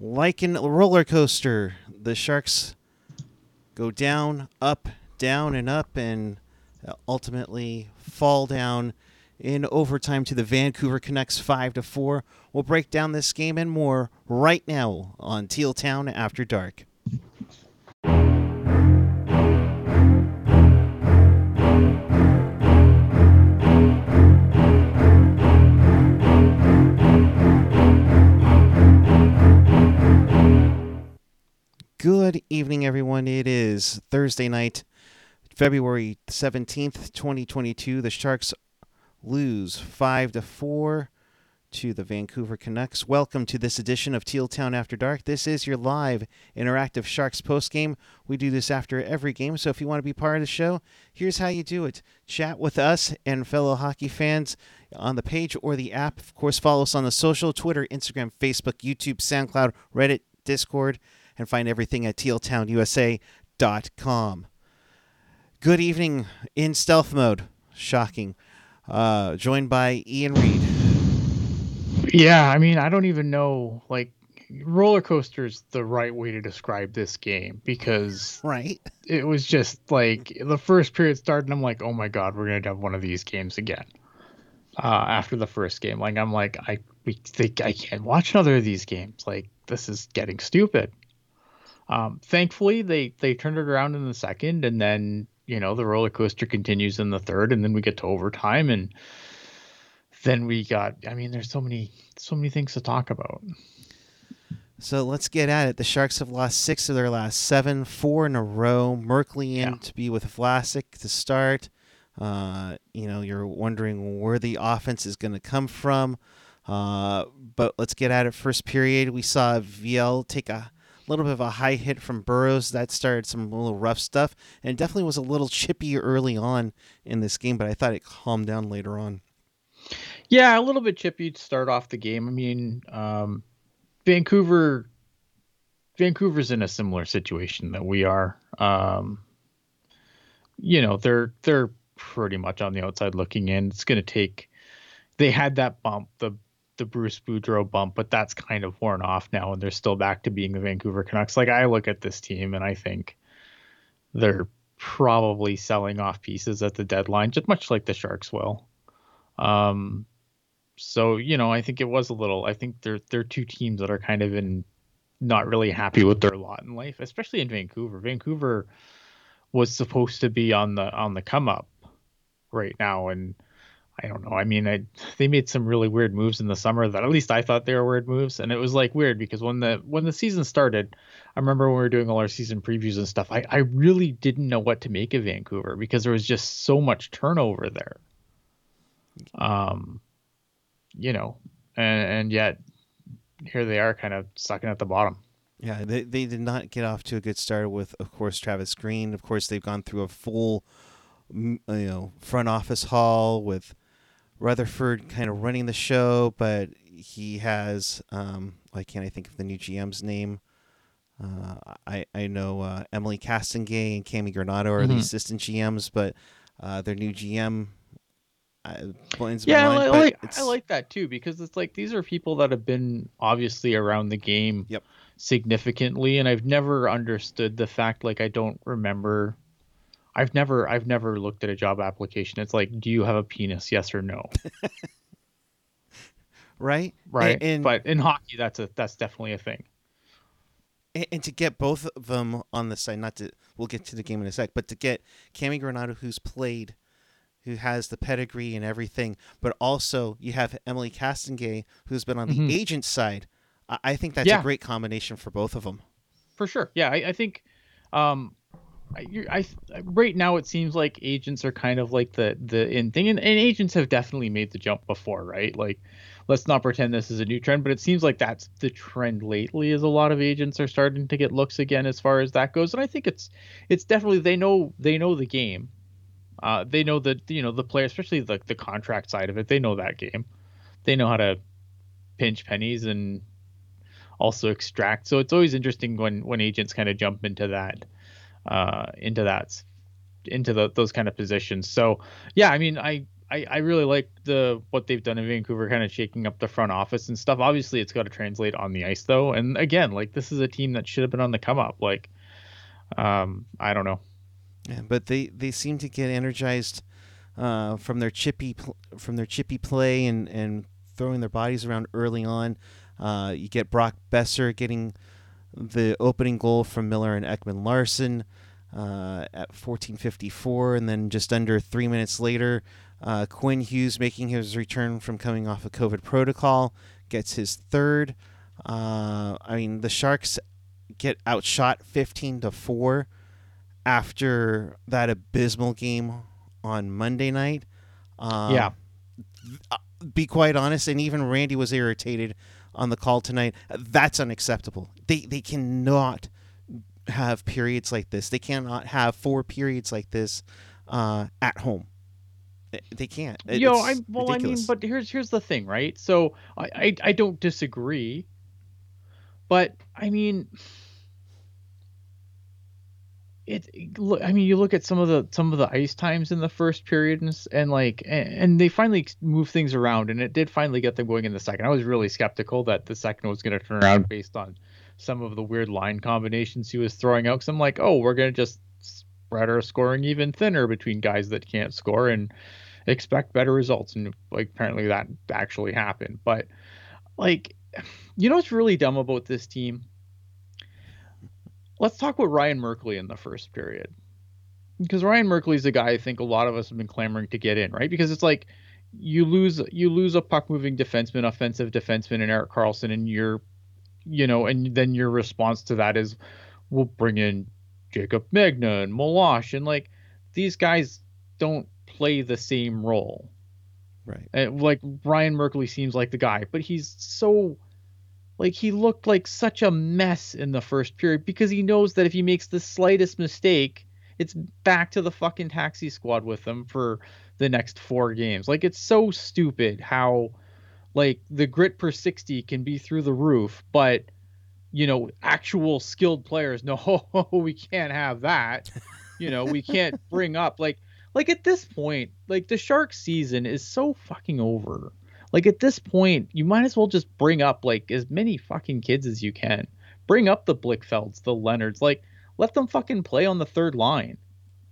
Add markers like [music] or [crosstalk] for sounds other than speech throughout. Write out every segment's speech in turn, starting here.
like a roller coaster, the Sharks go down, up, down, and up, and ultimately fall down in overtime to the Vancouver Canucks 5 to 4. We'll break down this game and more right now on Teal Town After Dark. Evening, everyone. It is Thursday night, February 17th, 2022. The Sharks lose 5 to 4 to the Vancouver Canucks. Welcome to this edition of Teal Town After Dark. This is your live interactive Sharks post game. We do this after every game, so if you want to be part of the show, here's how you do it. Chat with us and fellow hockey fans on the page or the app. Of course, follow us on the social Twitter, Instagram, Facebook, YouTube, SoundCloud, Reddit, Discord and find everything at tealtownusa.com. Good evening in stealth mode. Shocking. Uh, joined by Ian Reed. Yeah, I mean, I don't even know. Like, roller coaster is the right way to describe this game because right it was just like the first period started and i'm like oh my god we're gonna have one of these games again uh, after the first game like i'm like i we think i can't watch another of these games like this is getting stupid um, thankfully, they they turned it around in the second, and then you know the roller coaster continues in the third, and then we get to overtime, and then we got. I mean, there's so many so many things to talk about. So let's get at it. The Sharks have lost six of their last seven, four in a row. Merkley in yeah. to be with Vlasic to start. Uh, you know, you're wondering where the offense is going to come from. Uh, but let's get at it. First period, we saw Viel take a little bit of a high hit from Burroughs. That started some little rough stuff, and definitely was a little chippy early on in this game, but I thought it calmed down later on. Yeah, a little bit chippy to start off the game. I mean, um, Vancouver, Vancouver's in a similar situation that we are. Um, you know, they're they're pretty much on the outside looking in. It's going to take. They had that bump, the the Bruce Boudreau bump, but that's kind of worn off now, and they're still back to being the Vancouver Canucks. Like I look at this team, and I think they're probably selling off pieces at the deadline, just much like the Sharks will. Um, so you know, I think it was a little. I think they're they're two teams that are kind of in not really happy with their lot in life, especially in Vancouver. Vancouver was supposed to be on the on the come up right now, and I don't know. I mean, I, they made some really weird moves in the summer that at least I thought they were weird moves, and it was like weird because when the when the season started, I remember when we were doing all our season previews and stuff. I I really didn't know what to make of Vancouver because there was just so much turnover there. Um, you know, and and yet here they are, kind of sucking at the bottom. Yeah, they they did not get off to a good start with, of course, Travis Green. Of course, they've gone through a full, you know, front office haul with Rutherford kind of running the show, but he has um, why can't I think of the new GM's name? Uh, I I know uh, Emilie Castonguay and Cammi Granato are mm-hmm. the assistant GMs, but uh, their new GM uh, yeah, mind, I, like I like that too because it's like these are people that have been obviously around the game yep. significantly, and I've never understood the fact like I don't remember I've never I've never looked at a job application. It's like, do you have a penis? Yes or no. [laughs] right. Right. And, and, but in hockey, that's a that's definitely a thing. And, and, to get both of them on the side, not to we'll get to the game in a sec, but to get Cammi Granato, who's played, who has the pedigree and everything, but also you have Emilie Castonguay, who's been on the mm-hmm. agent side. I, I think that's yeah. a great combination for both of them. For sure. Yeah, I, I think um, I, I, right now it seems like agents are kind of like the the in thing, and, and, agents have definitely made the jump before, right? Like, let's not pretend this is a new trend, but it seems like that's the trend lately. Is a lot of agents are starting to get looks again as far as that goes, and I think it's it's definitely they know they know the game, uh, they know that you know the player, especially the the contract side of it. They know that game, they know how to pinch pennies and also extract. So it's always interesting when when agents kind of jump into that uh, into that into the, those kind of positions. So yeah, I mean, I I, I really like the what they've done in Vancouver, kind of shaking up the front office and stuff. Obviously, it's got to translate on the ice though. And again, like this is a team that should have been on the come up. Like, um, I don't know. Yeah, but they they seem to get energized uh, from their chippy pl- from their chippy play and and throwing their bodies around early on. Uh, you get Brock Boeser getting the opening goal from Miller and Ekman-Larsson uh, at 14:54, and then just under three minutes later, uh, Quinn Hughes making his return from coming off a COVID protocol gets his third. Uh, I mean, the Sharks get outshot 15 to four after that abysmal game on Monday night. Um, Yeah. Be quite honest, and even Randy was irritated on the call tonight. That's unacceptable. They they cannot have periods like this. They cannot have four periods like this uh, at home. They- can't. It- Yo, I well, I mean, but here's here's the thing, right? So I, I I don't disagree, but I mean, it look. I mean, you look at some of the some of the ice times in the first period, and, and like, and, and they finally move things around, and it did finally get them going in the second. I was really skeptical that the second was going to turn around based on some of the weird line combinations he was throwing out. Because I'm like, oh, we're going to just spread our scoring even thinner between guys that can't score, and expect better results and like apparently that actually happened but like [sighs] you know what's really dumb about this team let's talk about ryan merkley in the first period because ryan merkley's a guy i think a lot of us have been clamoring to get in right because it's like you lose you lose a puck moving defenseman offensive defenseman and erik karlsson and you're you know and then your response to that is we'll bring in jacob megna and Meloche and like these guys don't play the same role. right. And, like Ryan Merkley seems like the guy, but he's so like he looked like such a mess in the first period because he knows that if he makes the slightest mistake, it's back to the fucking taxi squad with him for the next four games. Like it's so stupid how like the grit per 60 can be through the roof, but you know, actual skilled players [laughs] know we can't have that. You know, we can't [laughs] bring up like like at this point, like the shark season is so fucking over. Like at this point, you might as well just bring up like as many fucking kids as you can. Bring up the Blichfelds, the Leonards, like let them fucking play on the third line.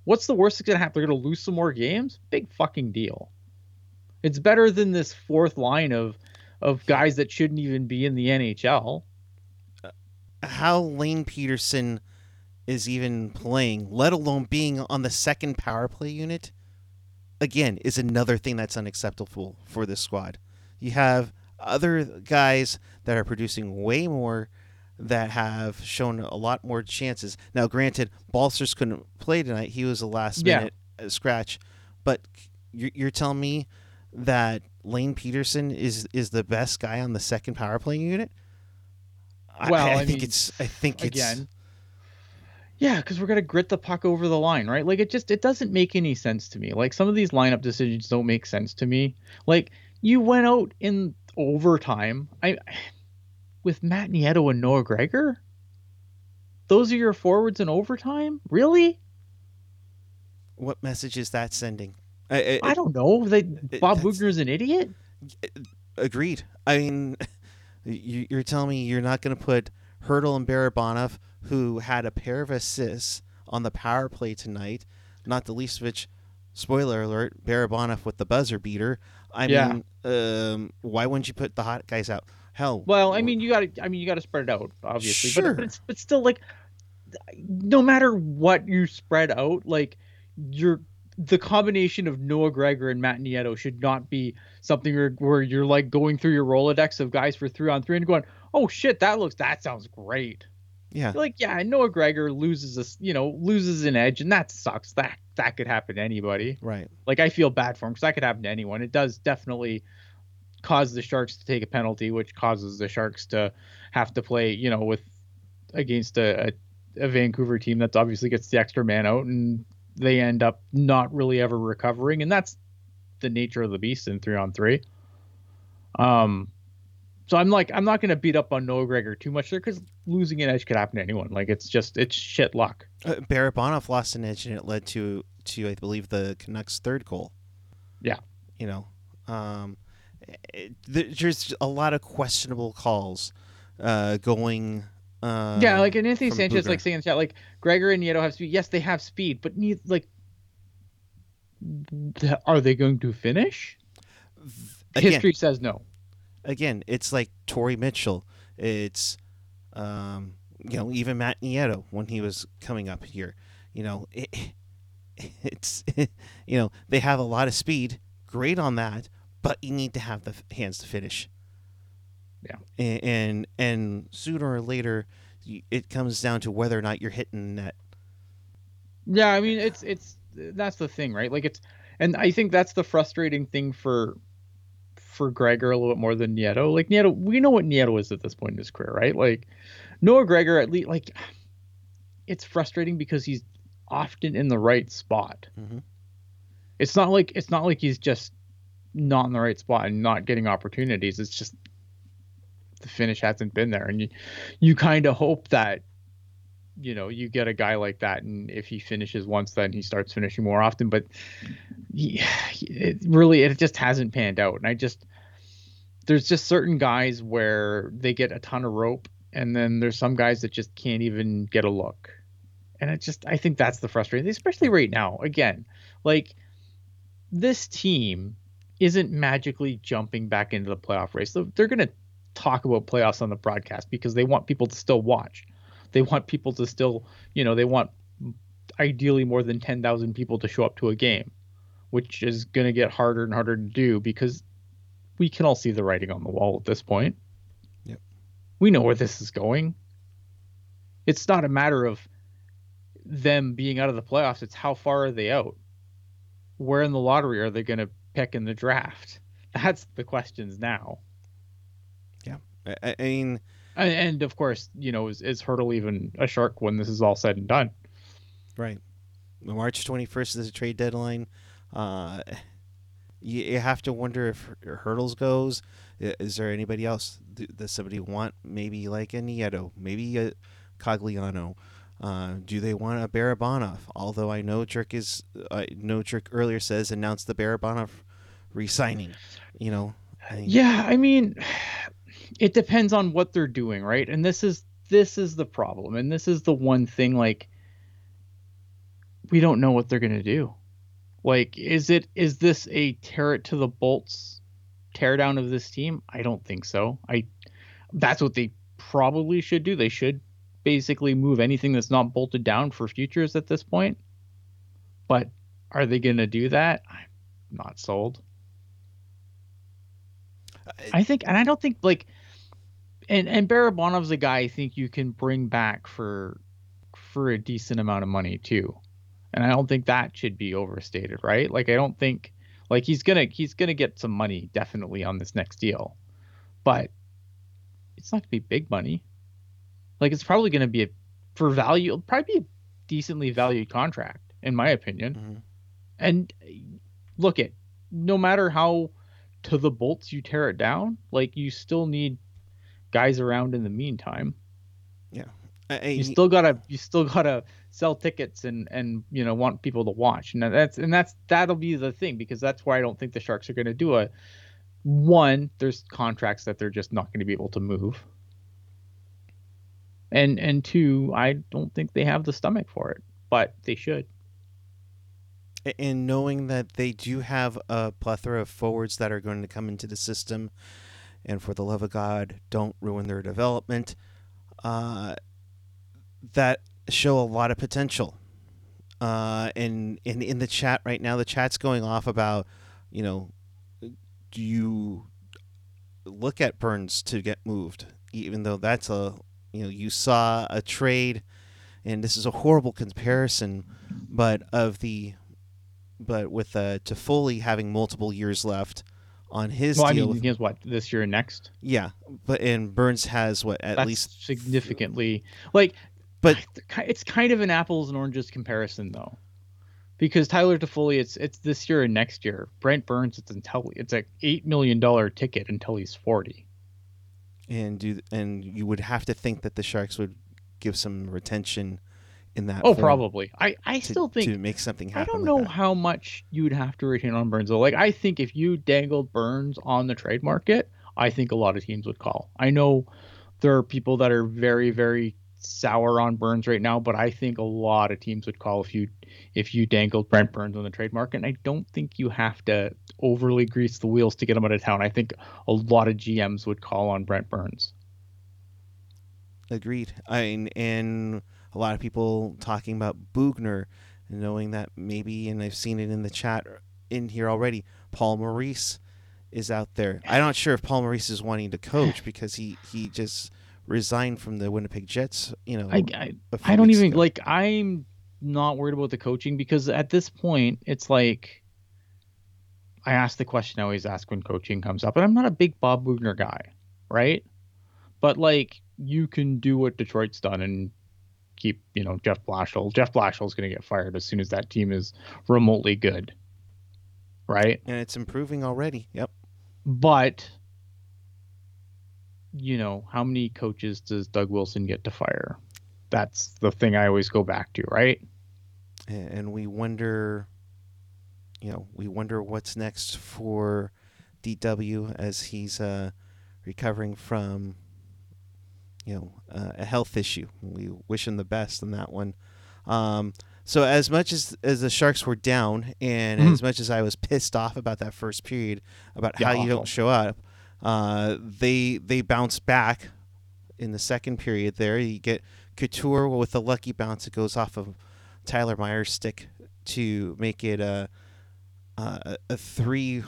What's the worst that's gonna happen? They're gonna lose some more games? Big fucking deal. It's better than this fourth line of of guys that shouldn't even be in the NHL. Uh, how Lane Pederson is even playing, let alone being on the second power play unit, again, is another thing that's unacceptable for this squad. You have other guys that are producing way more that have shown a lot more chances. Now, granted, Balcers couldn't play tonight. He was a last minute uh, scratch. But you're, you're telling me that Lane Pederson is is the best guy on the second power play unit? I- Well, I, I think mean, it's. I think it's again. Yeah, because we're gonna grit the puck over the line, right? Like it just it doesn't make any sense to me. Like some of these lineup decisions don't make sense to me. Like you went out in overtime. I with Matt Nieto and Noah Gregor. Those are your forwards in overtime, really? What message is that sending? I, I don't know. They it- Bob Boughner's an idiot. agreed. I mean, you, you're telling me you're not going to put Hertl and Barabanov, who had a pair of assists on the power play tonight, not the least of which, spoiler alert, Barabanov with the buzzer beater. I Yeah. mean, um, why wouldn't you put the hot guys out? Hell, Well, I mean, you got to. I mean, you got to spread it out, obviously. Sure. But, but it's but still like, no matter what you spread out, like you're the combination of Noah Gregor and Matt Nieto should not be something where, where you're like going through your Rolodex of guys for three on three and going, oh shit, that looks that sounds great. Yeah, Like yeah, Noah Gregor loses a you know loses an edge and that sucks. That that could happen to anybody right. like I feel bad for him because that could happen to anyone. It does definitely cause the Sharks to take a penalty, which causes the Sharks to have to play, you know, with against a, a, a Vancouver team that obviously gets the extra man out, and they end up not really ever recovering, and that's the nature of the beast in three on three. Um, so I'm like, I'm not gonna beat up on Noah Gregor too much there because losing an edge could happen to anyone. Like it's just it's shit luck. Uh, Barabanov lost an edge, and it led to to I believe the Canucks' third goal. Yeah. You know, um, it, there's a lot of questionable calls uh, going. Uh, yeah, like and Anthony Sanchez, Booger. like saying in the chat, like Gregor and Nieto have speed. Yes, they have speed, but need like, are they going to finish? again, History says no. Again, it's like Torrey Mitchell. It's, um, you know, even Matt Nieto when he was coming up here. You know, [laughs] it, it's, [laughs] you know, they have a lot of speed. Great on that, but you need to have the hands to finish. Yeah. And and, and sooner or later, it comes down to whether or not you're hitting the net. Yeah, I mean it's it's that's the thing, right? Like it's and I think that's the frustrating thing for for Gregor a little bit more than Nieto. Like Nieto, we know what Nieto is at this point in his career, right? Like Noah Gregor at least like it's frustrating because he's often in the right spot. Mhm. It's not like it's not like he's just not in the right spot and not getting opportunities. It's just the finish hasn't been there, and you you kind of hope that you know you get a guy like that, and if he finishes once, then he starts finishing more often. But he, it really it just hasn't panned out, and I just there's just certain guys where they get a ton of rope, and then there's some guys that just can't even get a look, and it just I think that's the frustrating, especially right now. Again, like this team isn't magically jumping back into the playoff race. So they're going to talk about playoffs on the broadcast because they want people to still watch. They want people to still, you know, they want ideally more than 10,000 people to show up to a game, which is going to get harder and harder to do because we can all see the writing on the wall at this point. Yep. We know where this is going. It's not a matter of them being out of the playoffs, it's how far are they out? Where in the lottery are they going to pick in the draft? [laughs] That's the questions now. I, I mean, And, and of course, you know, is, is Hertl even a shark when this is all said and done? Right. March 21st is a trade deadline. Uh, you, you have to wonder if Hurdles goes. Is there anybody else? that somebody want maybe like a Nieto, maybe a Cogliano? Uh, do they want a Barabanov? Although I know Jerk is, I know Jerk earlier says announced the Barabanov re-signing. You know, I, Yeah, I mean, it depends on what they're doing, right? And this is this is the problem, and this is the one thing like we don't know what they're gonna do. Like, is it is this a tear it to the bolts teardown of this team? I don't think so. I that's what they probably should do. They should basically move anything that's not bolted down for futures at this point. But are they gonna do that? I'm not sold. I think, and I don't think like, and and Barabanov's a guy I think you can bring back for for a decent amount of money too, and I don't think that should be overstated, right? Like I don't think like he's gonna he's gonna get some money definitely on this next deal, but it's not gonna be big money. Like it's probably gonna be a for value, it'll probably be a decently valued contract in my opinion. Mhm. And look at no matter how to the bolts you tear it down, like you still need guys around in the meantime. I- You still gotta you still gotta sell tickets and and you know want people to watch. And that's and that's that'll be the thing because that's why I don't think the Sharks are gonna do a one, there's contracts that they're just not gonna be able to move. And and two, I don't think they have the stomach for it, but they should. And knowing that they do have a plethora of forwards that are going to come into the system, and for the love of God, don't ruin their development, uh, that show a lot of potential. Uh, and in in the chat right now, the chat's going off about, you know, do you look at Burns to get moved, even though that's a, you know, you saw a trade, and this is a horrible comparison, but of the but with uh, Toffoli having multiple years left on his Well, I deal, mean, with- he has what this year and next. yeah, but and Burns has what at That's least significantly like But- it's kind of an apples and oranges comparison though. Because tyler Toffoli, it's it's this year and next year. Brent burns it's until it's a eight million dollar ticket until he's 40 and do and you would have to think that the Sharks would give some retention in that. Oh, probably. I I to, still think to make something happen. I don't know how much you'd have to retain on Burns though. Like I think if you dangled Burns on the trade market, I think a lot of teams would call. I know there are people that are very very sour on Burns right now, but I think a lot of teams would call if you if you dangled Brent Burns on the trade market. And I don't think you have to overly grease the wheels to get him out of town. I think a lot of GMs would call on Brent Burns. Agreed. I mean, and a lot of people talking about Boughner, and knowing that maybe, and I've seen it in the chat in here already. Paul Maurice is out there. I'm not sure if Paul Maurice is wanting to coach [sighs] because he he just resigned from the Winnipeg Jets. You know, I I, I don't even ago. like I'm not worried about the coaching because at this point it's like I ask the question I always ask when coaching comes up, and I'm not a big Bob Boughner guy, right? But like you can do what Detroit's done and keep, you know, Jeff Blashill. Jeff Blashill's going to get fired as soon as that team is remotely good, right? and it's improving already. Yep. But you know, how many coaches does Doug Wilson get to fire? That's the thing I always go back to, right? and and we wonder you know we wonder what's next for DW as he's uh, recovering from you know uh, a health issue we wish him the best in that one um, so as much as as the sharks were down and Mhm. as much as I was pissed off about that first period about Yeah, how you don't show up uh, they they bounced back in the second period there you get Couture with a lucky bounce it goes off of Tyler Myers stick to make it a a, a three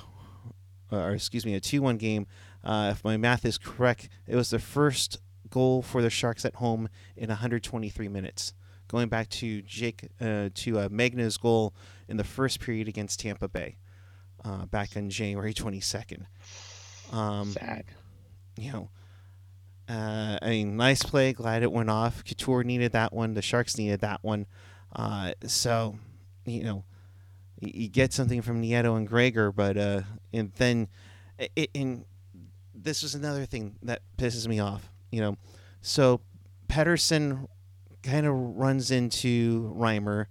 or excuse me a two one game. Uh, if my math is correct, it was the first goal for the Sharks at home in 123 minutes, going back to Jake uh, to uh, Megna's goal in the first period against Tampa Bay, uh, back on January 22nd. Um, Sad. you know, uh, I mean, nice play. Glad it went off. Couture needed that one. The Sharks needed that one. Uh, so, you know, you, you get something from Nieto and Gregor, but uh, and then, it, and this was another thing that pisses me off. You know, so Pederson kind of runs into Reimer.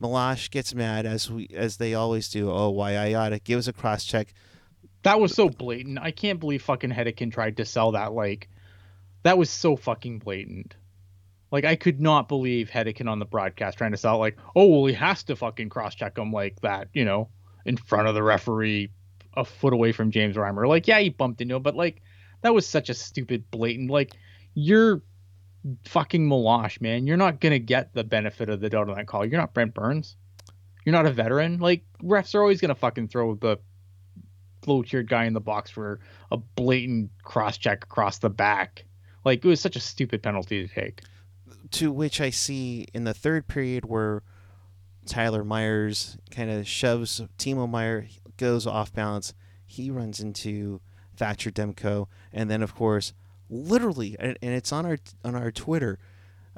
Meloche gets mad as we as they always do. Oh, why I oughta gives a cross check. That was so blatant. I can't believe fucking Hedican tried to sell that like that was so fucking blatant. Like I could not believe Hedican on the broadcast trying to sell like, oh well he has to fucking cross check him like that, you know, in front of the referee a foot away from James Reimer. Like, yeah, he bumped into him, but like that was such a stupid blatant like you're fucking Meloche, man. You're not gonna get the benefit of the doubt on that call. You're not Brent Burns. You're not a veteran. Like refs are always gonna fucking throw the low tiered guy in the box for a blatant cross check across the back. Like it was such a stupid penalty to take. to which I see in the third period where Tyler Myers kind of shoves Timo Meier goes off balance. He runs into Thatcher Demko, and then of course, literally, and, and it's on our on our Twitter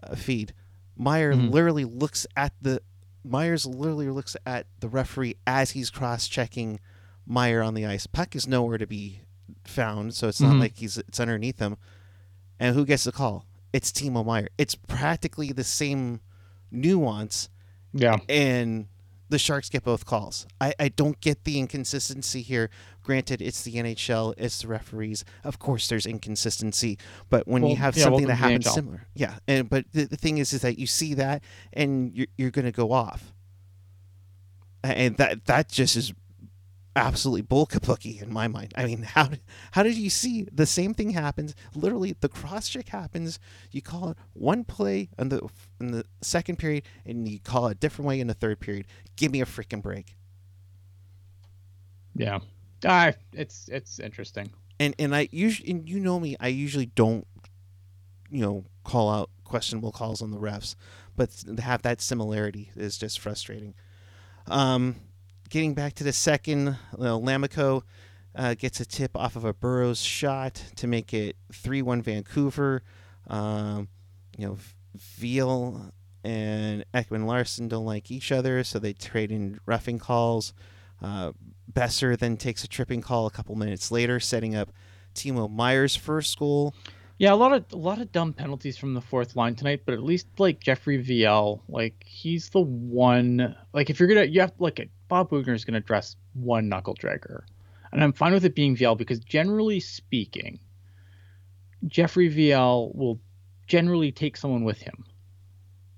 uh, feed. Meier Mhm. literally looks at the Myers literally looks at the referee as he's cross checking Meier on the ice. Puck is nowhere to be found, so it's not Mhm. like he's it's underneath him. And who gets the call? It's Timo Meier. It's practically the same nuance, Yeah. and the Sharks get both calls. I, I don't get the inconsistency here. Granted, it's the NHL, it's the referees. Of course, there's inconsistency, but when you have yeah, something that happens similar, yeah. And but the, the thing is, is that you see that, and you're you're going to go off, and that that just is absolutely bull kabuki in my mind. I mean, how how did you see the same thing happens? Literally, the cross check happens. You call it one play in the in the second period, and you call it a different way in the third period. Give me a freaking break. Yeah. Ah, it's it's interesting. And and I usually and you know me, I usually don't, you know, call out questionable calls on the refs, but to have that similarity is just frustrating. Um, getting back to the second, well, Lammikko uh, gets a tip off of a Burroughs shot to make it three-one Vancouver. Um, you know, Viel and Ekman-Larsson don't like each other, so they trade in roughing calls. Uh, Boeser then takes a tripping call a couple minutes later, setting up Timo Meier's first goal. Yeah, a lot of a lot of dumb penalties from the fourth line tonight, but at least like Jeffrey Viel, like he's the one. Like if you're gonna, you have like Bob Boughner is gonna dress one knuckle dragger, and I'm fine with it being Viel because generally speaking, Jeffrey Viel will generally take someone with him,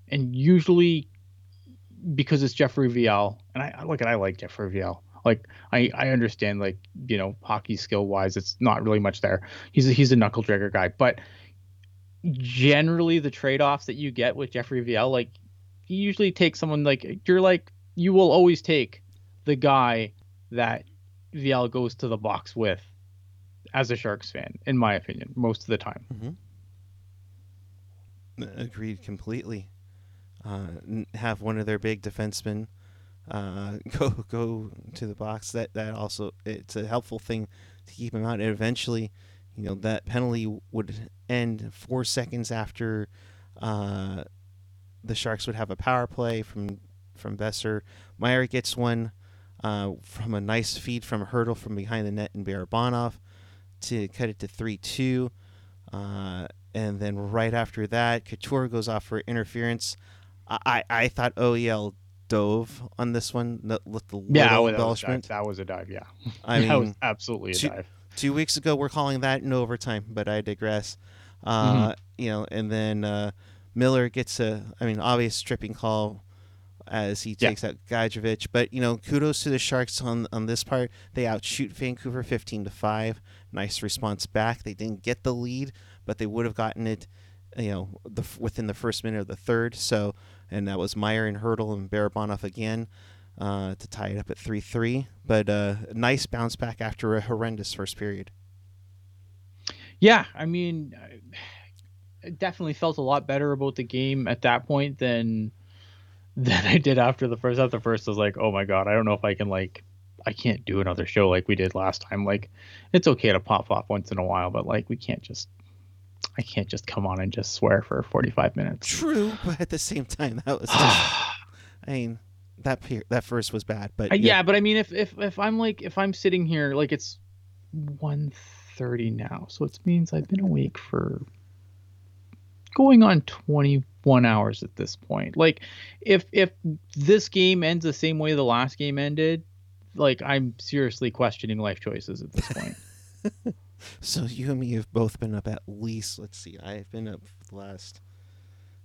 and usually because it's Jeffrey Viel, and I look at I like Jeffrey Viel. Like I, I understand like you know hockey skill wise, it's not really much there. He's a, he's a knuckle dragger guy, but generally the trade offs that you get with Jeffrey Viel, like you usually take someone like you're like you will always take the guy that Viel goes to the box with as a Sharks fan, in my opinion, most of the time. Mm-hmm. Agreed completely. Uh, have one of their big defensemen uh, [laughs] go go to the box. That that also it's a helpful thing to keep him out. And eventually, you know, that penalty would end four seconds after uh, the Sharks would have a power play from from Boeser. Meier gets one uh, from a nice feed from Hertl from behind the net and Barabanov to cut it to three two. Uh, and then right after that, Couture goes off for interference. I, I thought OEL dove on this one with the yeah, little that embellishment. Was that was a dive. Yeah, I mean, [laughs] that was absolutely a two, dive. Two weeks ago, we're calling that in overtime, but I digress. Uh, Mhm. You know, and then uh, Miller gets a, I mean, obvious stripping call as he Yeah. takes out Gadjovich. But you know, kudos to the Sharks on on this part. They outshoot Vancouver fifteen to five. Nice response back. They didn't get the lead, but they would have gotten it. You know, the within the first minute of the third. So, and that was Meier and Hertl and Barabanov again uh, to tie it up at three three. But uh, nice bounce back after a horrendous first period. Yeah, I mean, I definitely felt a lot better about the game at that point than [laughs] than I did after the first. After the first, I was like, oh my god, I don't know if I can like, I can't do another show like we did last time. Like, it's okay to pop off once in a while, but like, we can't just, I can't just come on and just swear for 45 minutes. True, [laughs] but at the same time, that was [sighs] just. I mean, that per- that first was bad, but Uh, yeah, but I mean, if if if I'm like if I'm sitting here like it's 1:30 now, so it means I've been awake for going on 21 hours at this point. Like, if if this game ends the same way the last game ended, like I'm seriously questioning life choices at this point. [laughs] So you and me have both been up at least. Let's see, I've been up for the last.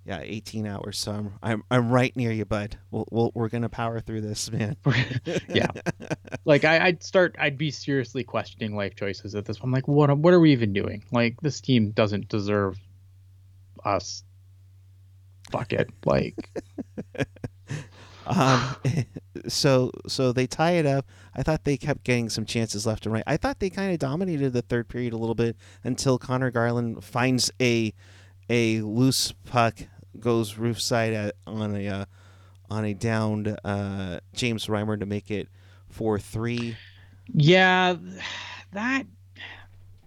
Yeah, 18 hours. So I'm I'm I'm right near you, bud. We'll, we'll we're gonna power through this, man. [laughs] yeah, like I, I'd start, I'd be seriously questioning life choices at this. point. I'm like, what what are we even doing? Like, this team doesn't deserve us. Fuck it. Like, [laughs] Um, [laughs] so so they tie it up. I thought they kept getting some chances left and right. I thought they kind of dominated the third period a little bit until Conor Garland finds a a loose puck, goes roof side on a uh, on a downed uh, James Reimer to make it four three. yeah, that.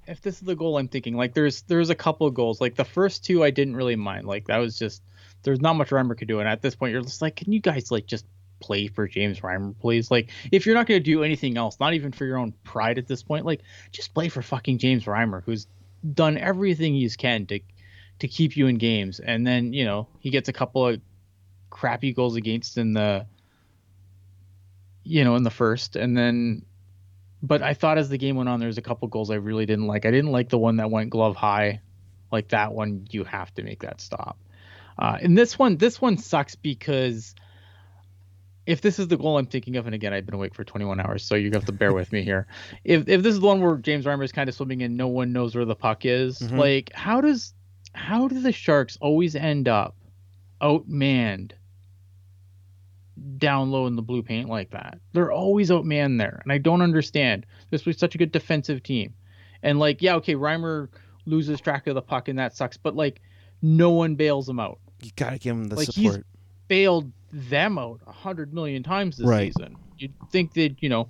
If this is the goal I'm thinking, like there's there's a couple of goals. Like the first two I didn't really mind. Like that was just there's not much Reimer could do. And at this point you're just like, can you guys like just play for James Reimer, please? Like if you're not gonna do anything else, not even for your own pride at this point, like just play for fucking James Reimer, who's done everything he's can to to keep you in games. And then, you know, he gets a couple of crappy goals against in the you know, in the first. And then but I thought as the game went on, there's a couple goals I really didn't like. I didn't like the one that went glove high, like that one. You have to make that stop. Uh, and this one, this one sucks because if this is the goal I'm thinking of, and again, I've been awake for 21 hours, so you have to bear with me here. [laughs] If if this is the one where James Reimer is kind of swimming and no one knows where the puck is, Mhm. like how does how do the Sharks always end up outmanned down low in the blue paint like that? They're always outmanned there, and I don't understand. This was such a good defensive team, and like yeah, okay, Reimer loses track of the puck and that sucks, but like no one bails him out You gotta give him the Like, he's- support. bailed them out a hundred million times this Right. season. You'd think that you know,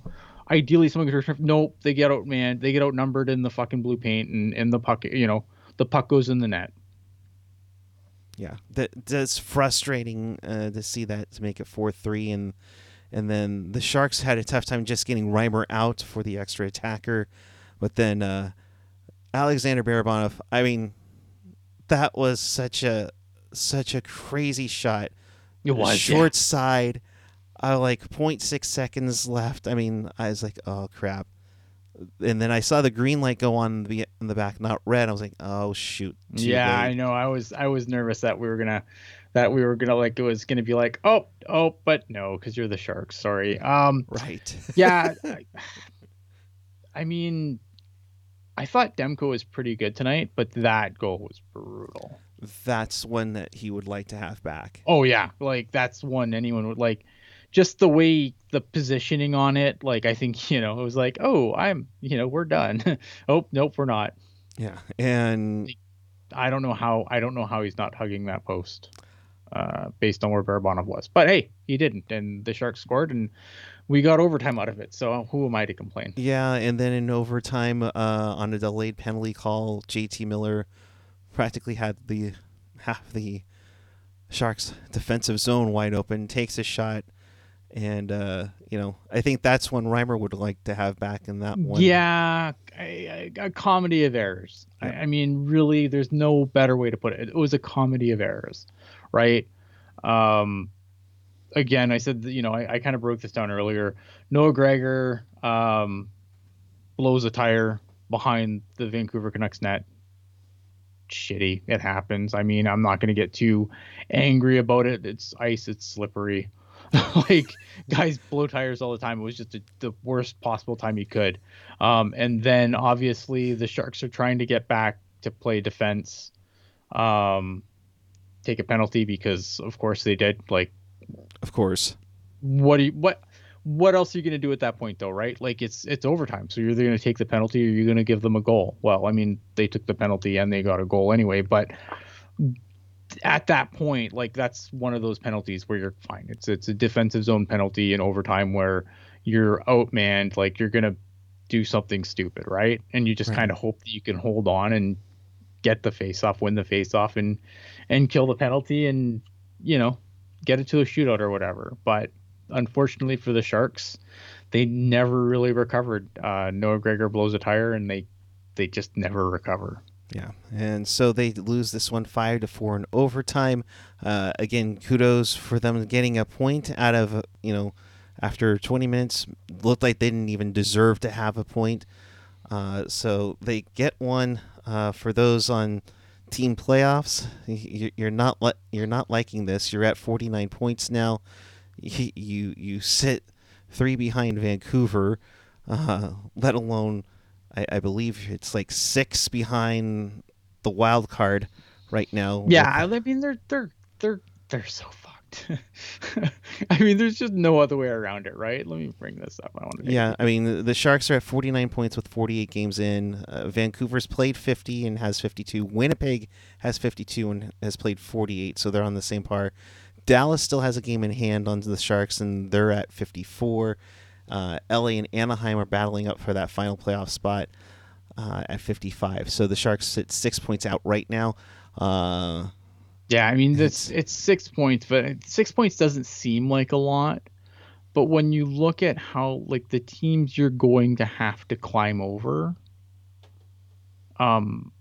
ideally someone could. Nope, they get out, man. They get outnumbered in the fucking blue paint, and and the puck, you know, the puck goes in the net. Yeah, that that's frustrating uh, to see that to make it four three, and and then the Sharks had a tough time just getting Reimer out for the extra attacker, but then uh, Alexander Barabanov. I mean, that was such a such a crazy shot. It was short side. I like 0.6 seconds left. I mean, I was like, oh crap. And then I saw the green light go on in the, in the back, not red. I was like, oh shoot. Yeah, late. I know. I was I was nervous that we were gonna that we were gonna like it was gonna be like oh oh but no because you're the Sharks. Sorry. Um. Right. [laughs] Yeah. I, I mean, I thought Demko was pretty good tonight, but that goal was brutal. That's one that he would like to have back. Oh yeah, like that's one anyone would like. Just the way the positioning on it, like I think you know, it was like, oh, I'm, you know, we're done. [laughs] oh nope, we're not. Yeah. And I don't know how I don't know how he's not hugging that post, uh, based on where Barabanov was. But hey, he didn't, and the Sharks scored, and we got overtime out of it. So who am I to complain? yeah, and then in overtime, uh, on a delayed penalty call, JT Miller practically had the half the Sharks defensive zone wide open, takes a shot, and uh, you know, I think that's one Reimer would like to have back in that one. Yeah, a, a comedy of errors. I, Yeah. I mean, really, there's no better way to put it. It was a comedy of errors, right? Um, again, I said, you know, I, I kind of broke this down earlier. Noah Gregor um, blows a tire behind the Vancouver Canucks net. Shitty. It happens. I mean, I'm not going to get too angry about it. It's ice. It's slippery. [laughs] like guys blow tires all the time. It was just a, the worst possible time you could. Um, and then obviously the Sharks are trying to get back to play defense, um, take a penalty because of course they did. Like, Of course. what do you, what what else are you going to do at that point though, right? Like it's it's overtime, so you're either going to take the penalty or you're going to give them a goal. Well, I mean they took the penalty and they got a goal anyway, but at that point, like that's one of those penalties where you're fine. It's it's a defensive zone penalty in overtime where you're outmanned, like you're gonna do something stupid, right? And you just Right. kind of hope that you can hold on and get the face off, win the face off, and and kill the penalty, and you know get it to a shootout or whatever. But unfortunately for the Sharks, they never really recovered. Uh, Noah Gregor blows a tire, and they they just never recover. Yeah, and so they lose this one five to four in overtime. Uh, again, kudos for them getting a point out of you know after 20 minutes. Looked like they didn't even deserve to have a point. Uh, so they get one uh, for those on team playoffs. You- You're not you're not liking this. You're at 49 points now. You you, you sit three behind Vancouver, uh, let alone. I, I believe it's like six behind the wild card right now. Yeah, with- I mean they're they're they're they're so fucked. [laughs] I mean, there's just no other way around it, right? Let me bring this up. I want to. yeah. I mean, the- the Sharks are at 49 points with 48 games in. Uh, Vancouver's played 50 and has 52. Winnipeg has 52 and has played 48, so they're on the same par. Dallas still has a game in hand on the Sharks, and they're at 54. Uh, LA and Anaheim are battling up for that final playoff spot uh, at 55. So the Sharks sit six points out right now. Uh, Yeah, I mean It's- it's six points, but six points doesn't seem like a lot. But when you look at how like the teams you're going to have to climb over, um,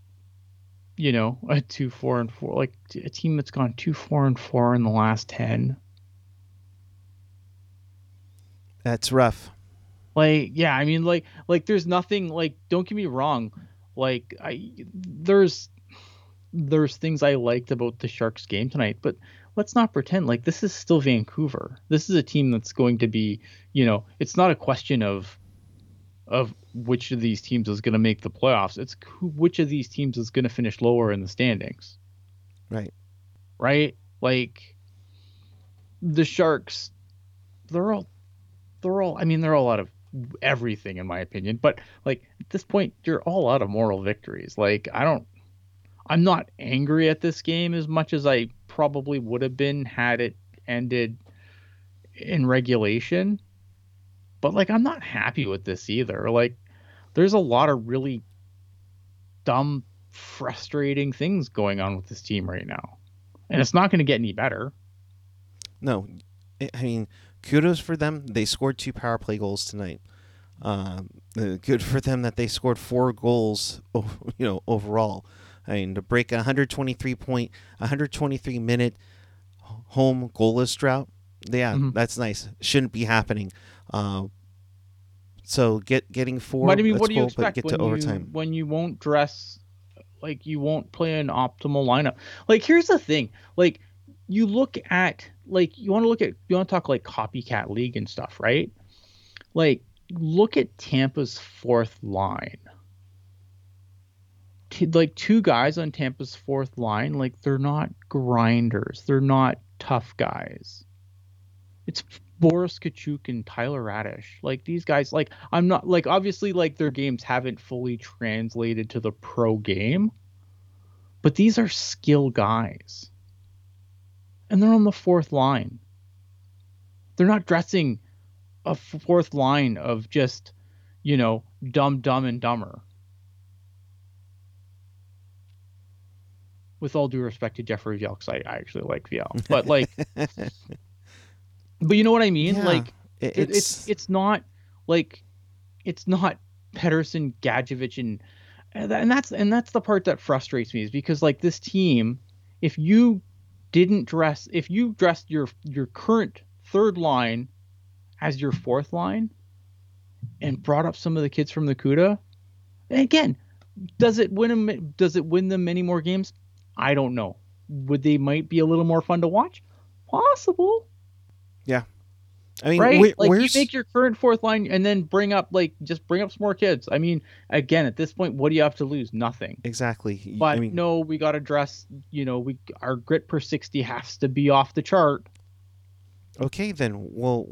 you know, a two, four, and four, like a team that's gone two, four, and four in the last ten. that's rough. like yeah i mean like like there's nothing like don't get me wrong like i there's there's things i liked about the sharks game tonight but let's not pretend like this is still vancouver this is a team that's going to be you know it's not a question of of which of these teams is going to make the playoffs. It's who, which of these teams is going to finish lower in the standings. Right. right? Like the sharks they're all they're all i mean they're all out of everything in my opinion. But like at this point you're all out of moral victories. Like i don't i'm not angry at this game as much as i probably would have been had it ended in regulation. But like i'm not happy with this either. Like there's a lot of really dumb frustrating things going on with this team right now and it's not going to get any better No, I mean, kudos for them. They scored two power play goals tonight. Um, uh, good for them that they scored four goals. [laughs] You know, overall, I mean, to break a 123 point, 123 minute home goalless drought, yeah, Mhm. that's nice. Shouldn't be happening. Uh, so get getting four. But I mean, what do you cool, expect get when to overtime. you when you won't dress like you won't play an optimal lineup? Like here's the thing, like you look at like you want to look at you want to talk like copycat league and stuff, right? Like look at Tampa's fourth line. T- like two guys on Tampa's fourth line, like they're not grinders, they're not tough guys. It's Boris Katchouk and Taylor Raddysh. Like these guys, like I'm not like obviously like their games haven't fully translated to the pro game, but these are skill guys. And they're on the fourth line. They're not dressing a fourth line of just, you know, dumb, dumb, and dumber. With all due respect to Jeffrey because I, I actually like Viel, but like, [laughs] but you know what I mean? Yeah, Like, It- it- it's it's not like it's not Pederson, Gadjovich, and and and that's and that's the part that frustrates me is because like this team, if you didn't dress, if you dressed your your current third line as your fourth line, and brought up some of the kids from the Cuda, and again, does it win them? Does it win them many more games? I don't know. Would they might be a little more fun to watch? Possible I mean, right? like where's you make your current fourth line and then bring up like just bring up some more kids. I mean, again, at this point, what do you have to lose? Nothing. exactly? But I mean, no, we got to dress. You know, we our grit per sixty has to be off the chart. okay then. Well,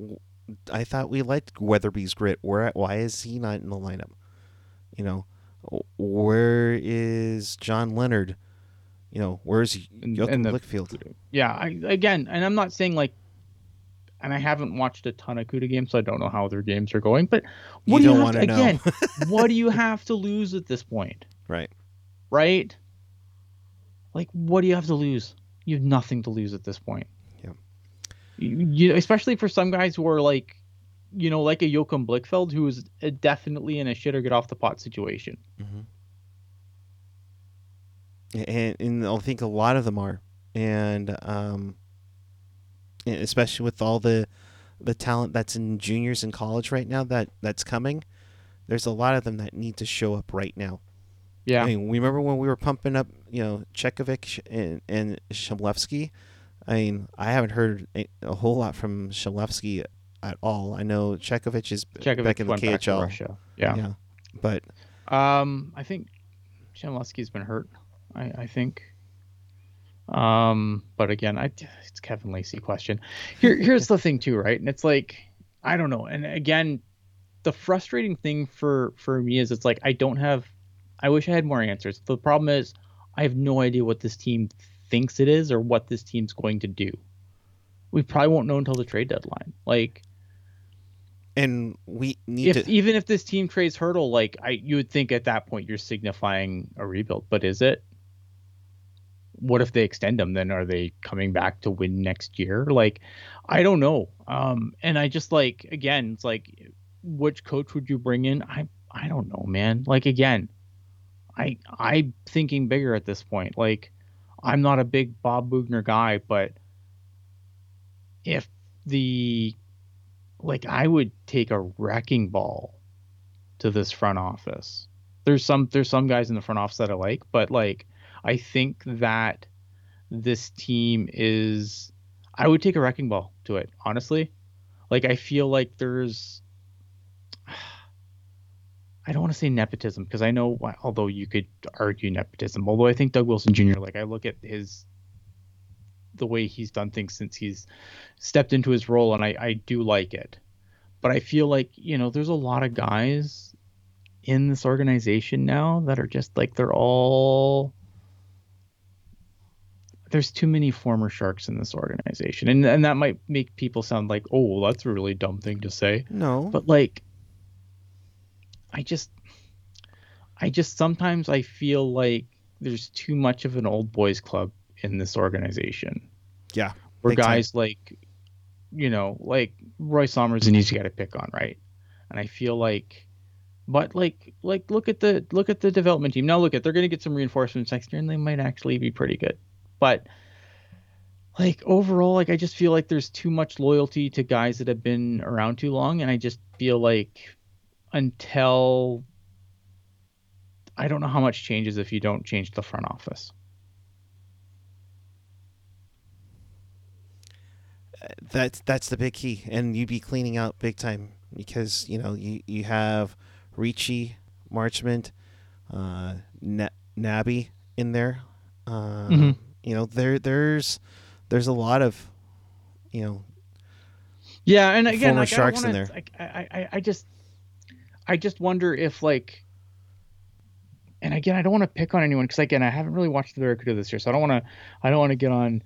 I thought we liked Weatherby's grit. Where? Why is he not in the lineup? You know, where is John Leonard? You know, where's Joachim Blichfeld? Yeah, I, again, and I'm not saying like, and I haven't watched a ton of Cuda games, so I don't know how their games are going. But what do you have to, again? [laughs] what do you have to lose at this point? Right. Right. Like, what do you have to lose? You have nothing to lose at this point. Yeah. You, you especially for some guys who are like, you know, like a Joachim Blichfeld, who is definitely in a shit or get off the pot situation. and, and I think a lot of them are, and um, and especially with all the the talent that's in juniors in college right now that that's coming, there's a lot of them that need to show up right now. Yeah. I mean, we remember when we were pumping up, you know, Chekhovich and and Shamlevsky. I mean, I haven't heard a, a whole lot from Shamlevsky at all. I know Chekhovich is Chekhovich back in the went back to KHL. Russia. Yeah. yeah, but Um, I think Shamlowski's been hurt. I, I think. Um, but again, I it's Kevin Lacey question. Here, here's the thing too, right? And it's like I don't know. And again, the frustrating thing for for me is it's like I don't have. I wish I had more answers. The problem is I have no idea what this team thinks it is or what this team's going to do. We probably won't know until the trade deadline. Like and we need if to. even if this team trades Hertl, like I you would think at that point you're signifying a rebuild, but is it? What if they extend them? Then are they coming back to win next year? Like, I don't know. Um, and I just like again, it's like, which coach would you bring in? I I don't know, man. Like again, I I'm thinking bigger at this point. Like, I'm not a big Bob Boughner guy, but if the like I would take a wrecking ball to this front office. There's some there's some guys in the front office that I like, but like I think that this team is I would take a wrecking ball to it, honestly. Like I feel like there's [sighs] I don't want to say nepotism because I know although you could argue nepotism, although I think Doug Wilson Jr. like I look at his the way he's done things since he's stepped into his role and I, I do like it. But I feel like, you know, there's a lot of guys in this organization now that are just like they're all there's too many former sharks in this organization. And and that might make people sound like, "Oh, well, that's a really dumb thing to say." no, But like I just I just sometimes I feel like there's too much of an old boys club in this organization yeah, where Big time. guys like you know like roy sommers and he's got to pick on right and i feel like But like like look at the look at the development team. Now look at they're going to get some reinforcements next year, and they might actually be pretty good. But like overall, like I just feel like there's too much loyalty to guys that have been around too long, and I just feel like until I don't know how much changes if you don't change the front office. That's that's the big key, and you'd be cleaning out big time because you know you you have Ricci, Marchment, uh, Na- Naby in there. Uh, mm-hmm. You know there there's there's a lot of you know yeah, and again, former like, sharks wanna, in there. Like, I, I I just I just wonder if like and again, I don't want to pick on anyone because again, I haven't really watched the Barracuda this year, so I don't want to. I don't want to get on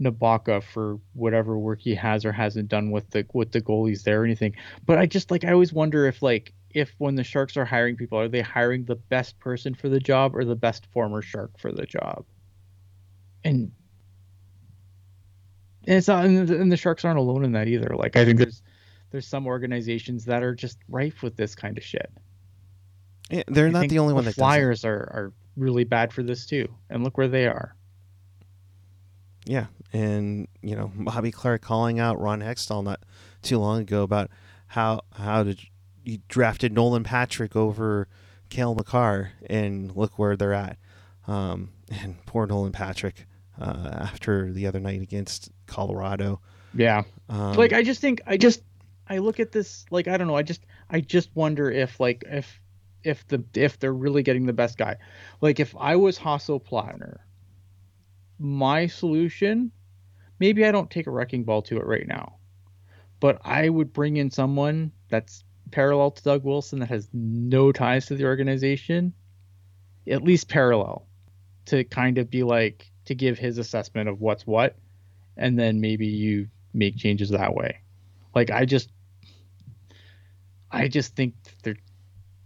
Nabokov for whatever work he has or hasn't done with the with the goalies there or anything. But I just like I always wonder if like if when the Sharks are hiring people, are they hiring the best person for the job or the best former Shark for the job? And and it's not, and the, and the Sharks aren't alone in that either. Like I think there's there's some organizations that are just rife with this kind of shit. Yeah, they're I not the only one the that. Flyers are are really bad for this too, and look where they are. Yeah, and you know Bobby Clarke calling out Ron Hextall not too long ago about how how did you drafted Nolan Patrick over Cale Makar, and look where they're at. Um, and poor Nolan Patrick uh, after the other night against Colorado. Yeah, Um, like I just think I just I look at this like I don't know. I just I just wonder if like if if the if they're really getting the best guy. Like if I was Hasso Plattner, my solution, maybe I don't take a wrecking ball to it right now, but I would bring in someone that's parallel to Doug Wilson that has no ties to the organization, at least parallel, to kind of be like to give his assessment of what's what, and then maybe you make changes that way. Like I just, I just think there,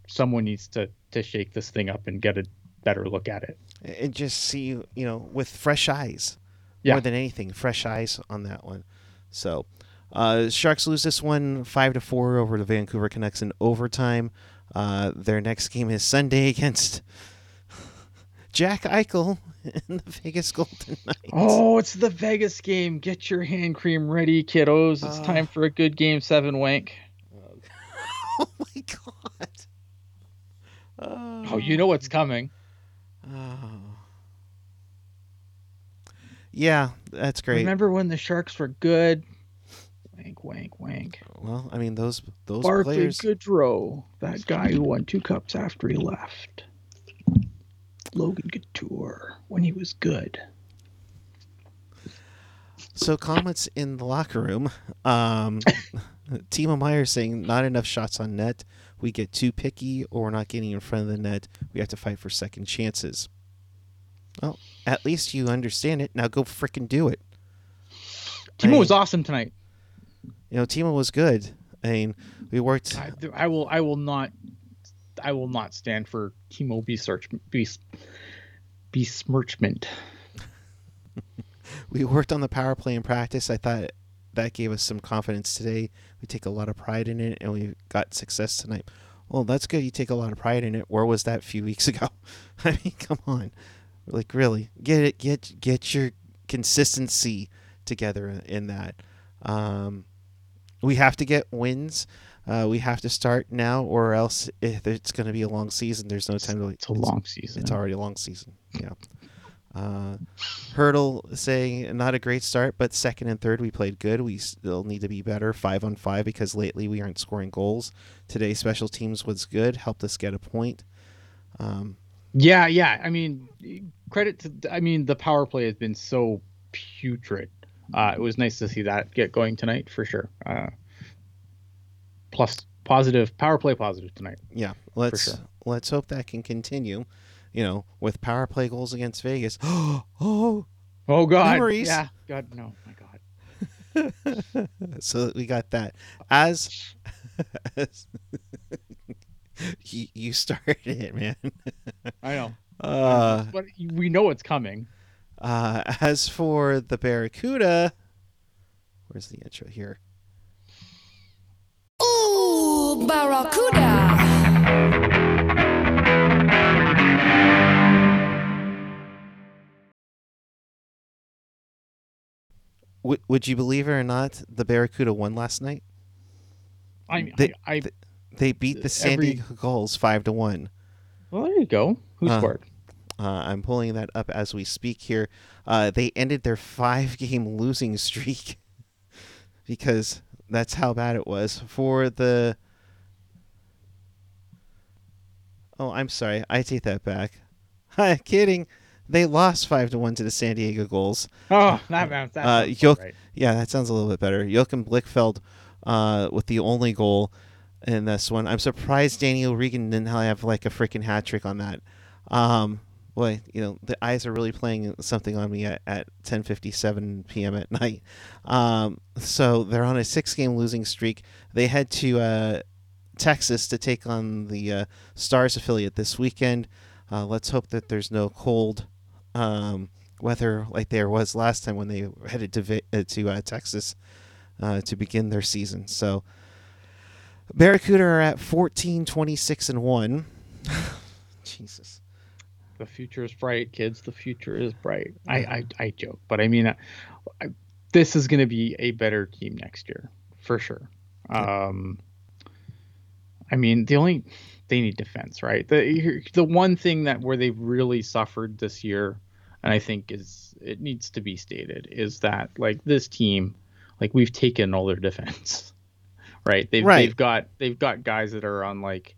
someone needs to to shake this thing up and get a better look at it. and just see you know with fresh eyes Yeah. more than anything fresh eyes on that one so uh, sharks lose this one five to four over the vancouver canucks in overtime uh, their next game is sunday [laughs] against jack eichel [laughs] in the vegas golden knights Oh, it's the Vegas game. Get your hand cream ready, kiddos. It's Ah. time for a good game seven wank. [laughs] oh my god Oh, you know what's coming. oh. yeah that's great Remember when the Sharks were good? Wank, wank, wank. well i mean those those Barclay players Goodrow, that guy who won two cups after he left. Logan Couture, when he was good. So comments in the locker room. Um, [laughs] Timo Meier saying not enough shots on net. We get too picky, or we're not getting in front of the net. We have to fight for second chances. Well, at least you understand it. Now go frickin' do it. Timo I- was awesome tonight. You know, Timo was good. I mean, we worked. I, I will. I will not. I will not stand for chemo besmirch, bes, besmirchment. We worked on the power play in practice. I thought that gave us some confidence today. We take a lot of pride in it, and we got success tonight. Well, that's good. You take a lot of pride in it. Where was that a few weeks ago? [laughs] I mean, come on, like really, get it, get get your consistency together in that. Um, we have to get wins. Uh, we have to start now, or else if it's going to be a long season. There's no time to. It's a long season. It's already a long season. Yeah. Uh, Hertl saying not a great start, but second and third we played good. We still need to be better five on five because lately we aren't scoring goals. Today special teams was good, helped us get a point. Um, Yeah, yeah. I mean, credit to. I mean, the power play has been so putrid. Uh, it was nice to see that get going tonight for sure. Uh, plus positive power play positive tonight. yeah, let's sure. let's hope that can continue. You know, with power play goals against Vegas. [gasps] oh, Oh God. Memories. Yeah. God no. My God. [laughs] so we got that as, [laughs] as [laughs] you, you started it, man. I know. Uh, but we know it's coming. Uh, as for the Barracuda, where's the intro here? Ooh, Barracuda. W- would you believe it or not? The Barracuda won last night. I, They- I, I They beat the San Every- Diego Gulls five to one. well, there you go. Who Uh, scored? Uh, I'm pulling that up as we speak here. Uh, they ended their five game losing streak [laughs] because that's how bad it was for the. Oh, I'm sorry. I take that back. [laughs] Kidding. They lost five to one to the San Diego goals. Oh, that that, that uh, Yo- right. Yeah, that sounds a little bit better. Joachim Blichfeld uh, with the only goal in this one. I'm surprised Daniel Regan didn't have like a freaking hat trick on that. Um, boy, you know the eyes are really playing something on me at, at 10:57 p.m. at night. Um, so they're on a six-game losing streak. They head to uh, Texas to take on the uh, Stars affiliate this weekend. Uh, let's hope that there's no cold um, weather like there was last time when they headed to Vi- uh, to uh, Texas uh, to begin their season. So Barracuda are at 14, 26 and one. [laughs] Jesus. The future is bright, kids. The future is bright. I, I, I joke, but I mean, I, I, this is going to be a better team next year for sure. Um, I mean, the only they need defense, right? The the one thing that where they've really suffered this year, and I think is it needs to be stated is that like this team, like we've taken all their defense, [laughs] right? They've Right. they've got they've got guys that are on like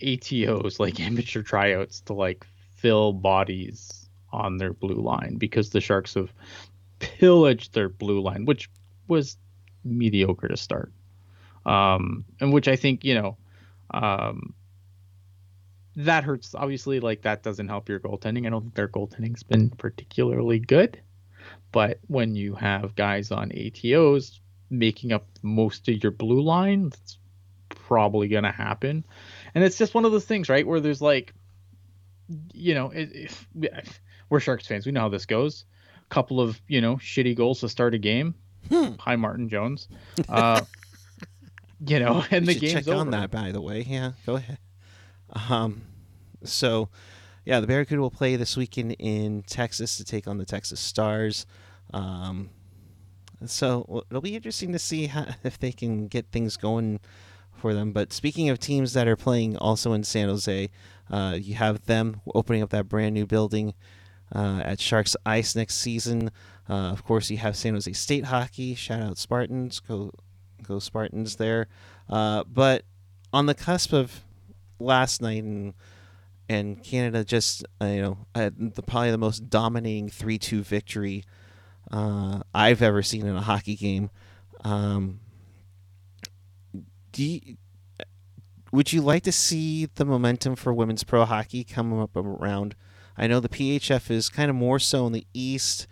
ATOs, like [laughs] amateur tryouts, to like fill bodies on their blue line because the Sharks have pillaged their blue line, which was mediocre to start. Um, and which I think, you know, um, that hurts. Obviously, like that doesn't help your goaltending. I don't think their goaltending's been particularly good. But when you have guys on ATOs making up most of your blue line, that's probably going to happen. And it's just one of those things, right? Where there's like, you know, it, if, we're Sharks fans, we know how this goes. A couple of you know shitty goals to start a game. Hmm. Hi, Martin Jones. Uh, [laughs] you know, [laughs] and We the game's check over. on that, by the way. Yeah, go ahead. Um, so, yeah, the Barracuda will play this weekend in Texas to take on the Texas Stars. Um, so it'll be interesting to see how, [laughs] if they can get things going for them. But speaking of teams that are playing also in San Jose, uh, you have them opening up that brand new building uh, at Sharks Ice next season. Uh, of course, you have San Jose State hockey. Shout out Spartans. Go, go Spartans there. Uh, but on the cusp of last night and and Canada just uh, you know the, probably the most dominating three two victory uh, I've ever seen in a hockey game. Um, do you, would you like to see the momentum for women's pro hockey come up around? I know the PHF is kind of more so in the east,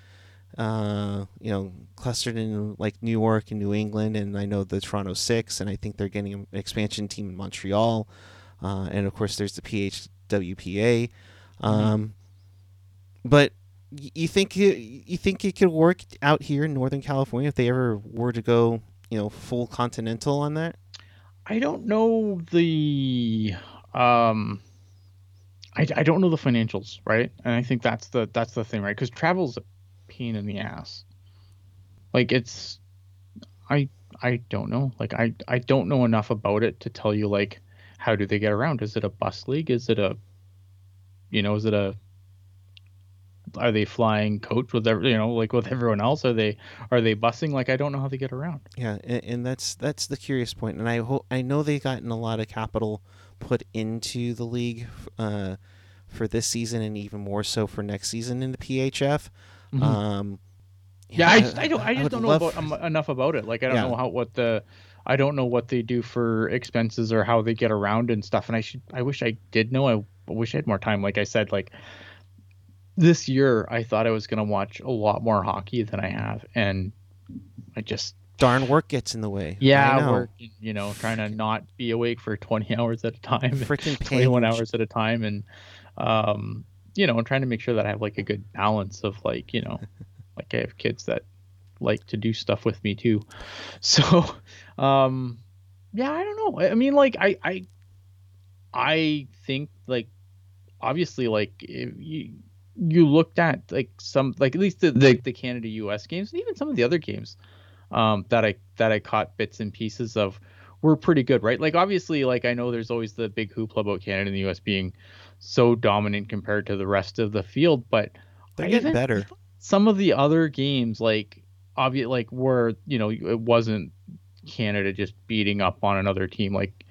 uh, you know, clustered in like New York and New England, and I know the Toronto Six, and I think they're getting an expansion team in Montreal, uh, and of course there's the PWHPA. Um, But you think it, you think it could work out here in Northern California if they ever were to go, you know, full continental on that? I don't know the um I, I don't know the financials, right? And I think that's the that's the thing, right? Because travel's pain in the ass. Like it's I I don't know. Like I I don't know enough about it to tell you like how do they get around? Is it a bus league? Is it a you know, is it a are they flying coach with every, you know like with everyone else? Are they are they busing? Like I don't know how they get around. Yeah, and, and that's that's the curious point. and I hope I know they've gotten a lot of capital put into the league uh, for this season, and even more so for next season in the PHF. Mhm. Um, Yeah, I, just, I don't. I just would don't know about, for- um, enough about it. Like, I don't Yeah. know how what the, I don't know what they do for expenses or how they get around and stuff. And I should. I wish I did know. I wish I had more time. Like I said, like this year, I thought I was gonna watch a lot more hockey than I have, and I just darn work gets in the way. Yeah, know. work. You know, trying to not be awake for 20 [laughs] hours at a time. Freaking 21 hours at a time and um you know and trying to make sure that i have like a good balance of like you know [laughs] like i have kids that like to do stuff with me too [laughs] so um yeah i don't know i mean like i i I think like obviously like if you you looked at like some like at least the the, the Canada US games and even some of the other games um, that I that I caught bits and pieces of were pretty good, right? Like obviously, like I know there's always the big hoopla about Canada and the U.S. being so dominant compared to the rest of the field, but they're I getting better. Some of the other games, like obvious, like where you know it wasn't Canada just beating up on another team. Like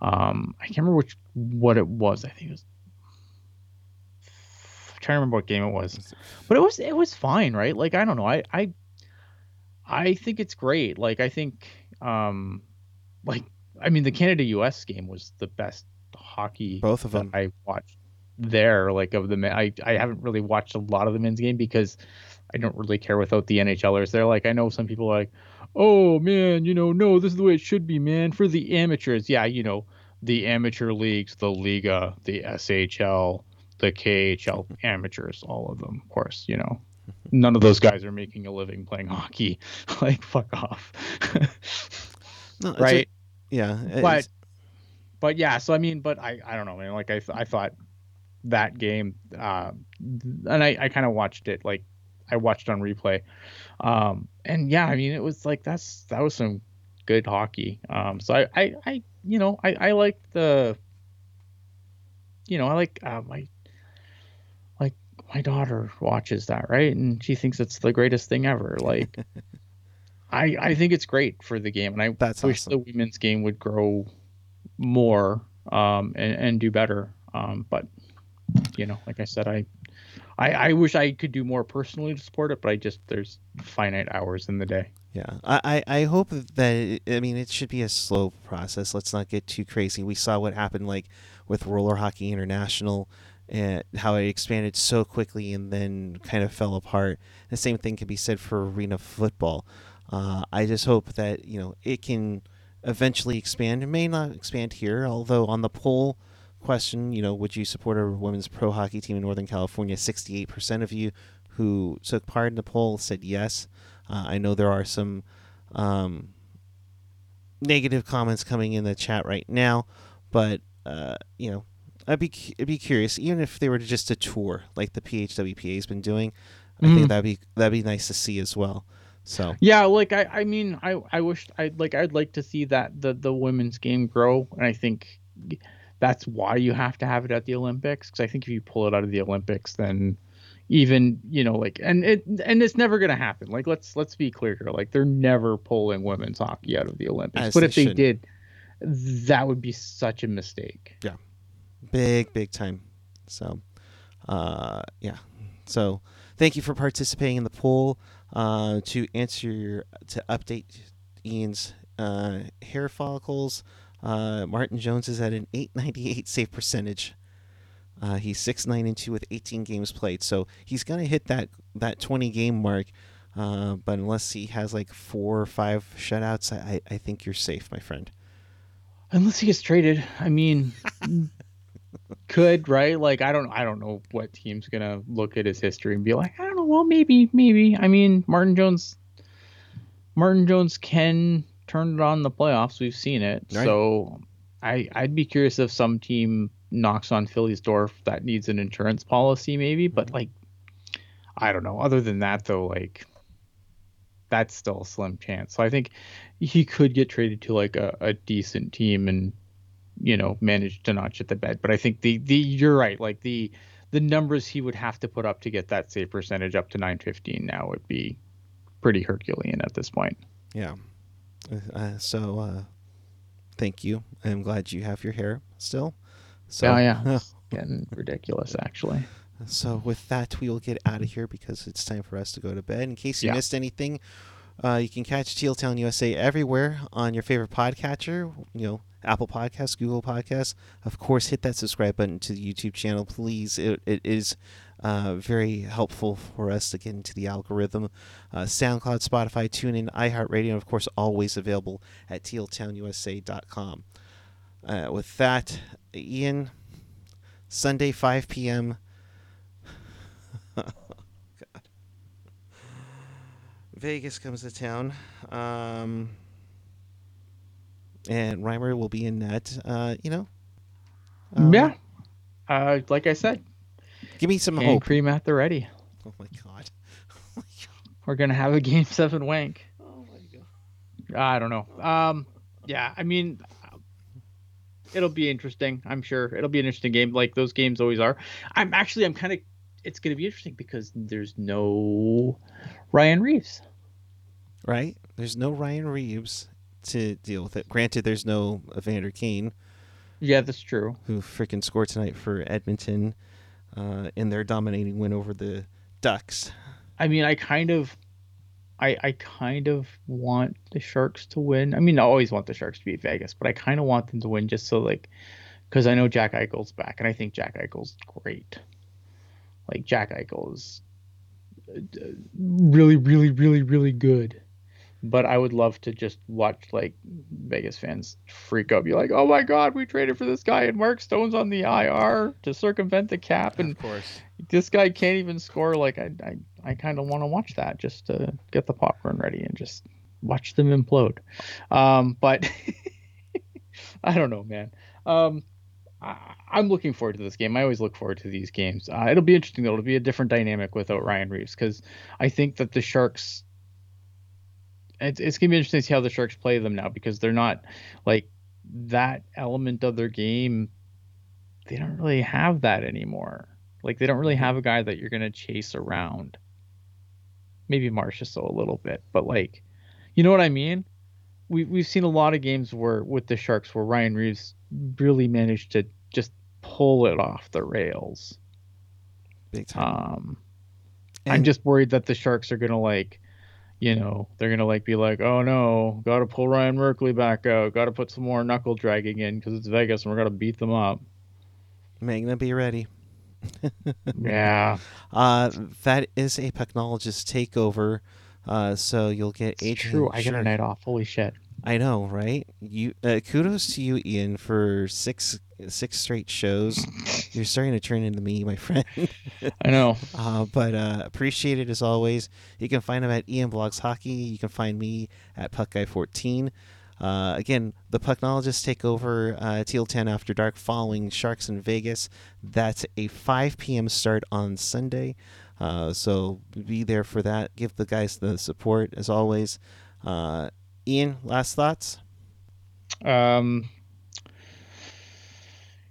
um, I can't remember which what it was. I think it was. I'm trying to remember what game it was, but it was it was fine, right? Like I don't know, I I I think it's great. Like I think um like I mean the Canada US game was the best hockey both of them I watched there like of the men I I haven't really watched a lot of the men's game because I don't really care without the NHLers there like I know some people are like oh man you know no this is the way it should be man for the amateurs yeah you know the amateur leagues the Liga the SHL the KHL [laughs] amateurs all of them of course you know none of those guys are making a living playing hockey. [laughs] like fuck off. [laughs] no, right? A, yeah. But but yeah, so I mean, but I I don't know, man. Like I I thought that game, uh, and I I kind of watched it like I watched on replay, um, and yeah, I mean it was like that's that was some good hockey. Um, so I I, I you know I I like the you know I like uh, my like my daughter watches that, right? And she thinks it's the greatest thing ever. Like, [laughs] I I think it's great for the game, and I That's wish awesome. the women's game would grow more um, and, and do better. Um, but you know, like I said, I, I I wish I could do more personally to support it, but I just there's finite hours in the day. Yeah, I, I hope that I mean it should be a slow process. Let's not get too crazy. We saw what happened like with Roller Hockey International and how it expanded so quickly and then kind of fell apart. The same thing can be said for arena football. Uh, I just hope that you know it can eventually expand. It may not expand here, although on the poll question, you know, would you support a women's pro hockey team in Northern California? Sixty-eight percent of you who took part in the poll said yes. Uh, I know there are some um, negative comments coming in the chat right now, but uh, you know, I'd be I'd be curious, even if they were just a tour like the PWHPA has been doing. I mm. think that'd be that'd be nice to see as well. So yeah, like I, I mean, I, I wish I like I'd like to see that the the women's game grow, and I think that's why you have to have it at the Olympics. Because I think if you pull it out of the Olympics, then even you know like and it and it's never gonna happen. Like let's let's be clear here, like they're never pulling women's hockey out of the Olympics. As but they if they should. did, that would be such a mistake. Yeah, big big time. So, uh, yeah. So thank you for participating in the poll. Uh, to answer your, to update Ian's uh, hair follicles, uh, Martin Jones is at an 898 save percentage. Uh, he's six nine and two with 18 games played, so he's gonna hit that that 20 game mark. Uh, but unless he has like four or five shutouts, I, I think you're safe, my friend. Unless he gets traded, I mean, [laughs] could right? Like I don't I don't know what team's gonna look at his history and be like, I don't know, well maybe, maybe. I mean Martin Jones Martin Jones can turn it on the playoffs. We've seen it. Right. So I I'd be curious if some team knocks on Philly's door that needs an insurance policy maybe, but mm-hmm. like I don't know. Other than that though, like that's still a slim chance. So I think he could get traded to like a, a decent team and you know, managed to not shit the bed. But I think the the you're right. Like the the numbers he would have to put up to get that save percentage up to 915 now would be pretty Herculean at this point. Yeah. Uh, uh so uh, thank you. I'm glad you have your hair still. So oh, yeah, [laughs] getting ridiculous actually. So with that, we will get out of here because it's time for us to go to bed. In case you yeah. missed anything, uh, you can catch Teal Town USA everywhere on your favorite podcatcher. You know, Apple Podcasts, Google Podcasts. Of course, hit that subscribe button to the YouTube channel, please. It, it is uh, very helpful for us to get into the algorithm. Uh, SoundCloud, Spotify, TuneIn, iHeartRadio, and of course, always available at tealtownusa.com. Uh, with that, Ian, Sunday, 5 p.m. [laughs] God. Vegas comes to town. Um, and Reimer will be in net. Uh, you know, Uh, yeah. Uh, like I said, Give me some hope. cream at the ready. Oh my god. [laughs] We're gonna have a game [laughs] seven wank. Oh my god. I don't know. Um, yeah, I mean, it'll be interesting. I'm sure it'll be an interesting game, like those games always are. I'm actually, I'm kind of. It's gonna be interesting because there's no Ryan Reaves. Right? There's no Ryan Reaves to deal with it. Granted, there's no Evander Kane, Yeah, that's true. who freaking scored tonight for Edmonton uh, in their dominating win over the Ducks. I mean, I kind of, I I kind of want the Sharks to win. I mean, I always want the Sharks to beat Vegas, but I kind of want them to win just so like, because I know Jack Eichel's back, and I think Jack Eichel's great. Like Jack Eichel is uh, really, really, really, really good. But I would love to just watch like Vegas fans freak out, be like, "Oh my God, we traded for this guy, and Mark Stone's on the IR to circumvent the cap, and of course. this guy can't even score. Like I, I, I kind of want to watch that just to get the popcorn ready and just watch them implode. Um, but [laughs] I don't know, man. Um, I, I'm looking forward to this game. I always look forward to these games. Uh, it'll be interesting though. It'll be a different dynamic without Ryan Reaves because I think that the Sharks. It's, it's gonna be interesting to see how the Sharks play them now because they're not like that element of their game. They don't really have that anymore. Like they don't really have a guy that you're gonna chase around. Maybe Marchessault a little bit, but like, you know what I mean? We we've seen a lot of games where with the Sharks where Ryan Reaves really managed to just pull it off the rails. Big time. Um, I'm just worried that the Sharks are gonna like, you know, they're gonna like be like, oh no, got to pull Ryan Merkley back out, got to put some more knuckle dragging in because it's Vegas and we're gonna beat them up. Megna, be ready. [laughs] yeah, Uh, that is a Pucknologist takeover. Uh, so you'll get it's Adrian. true. I get a night off. Holy shit. I know, right? You uh, kudos to you, Ian, for six six straight shows. [laughs] You're starting to turn into me, my friend. [laughs] I know. Uh, but uh, appreciate it as always. You can find him at Ian Blogs Hockey. You can find me at Puck Guy 14. Uh, again, the Pucknologists take over uh, Teal Town After Dark following Sharks in Vegas. That's a 5 p.m. start on Sunday. Uh, so be there for that. Give the guys the support as always. Uh, Ian, last thoughts? Um,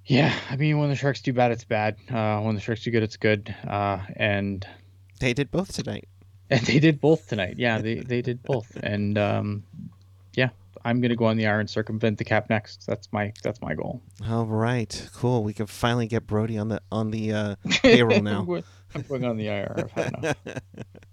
yeah, I mean, when the Sharks do bad, it's bad. Uh, when the Sharks do good, it's good. Uh, and They did both tonight. and [laughs] they did both tonight. Yeah, they they did both. And um, yeah, I'm gonna go on the iron and circumvent the cap next. That's my that's my goal. All right, cool. We can finally get Brody on the on the uh, payroll now. I'm going- I'm going on the IR. I've had enough. [laughs]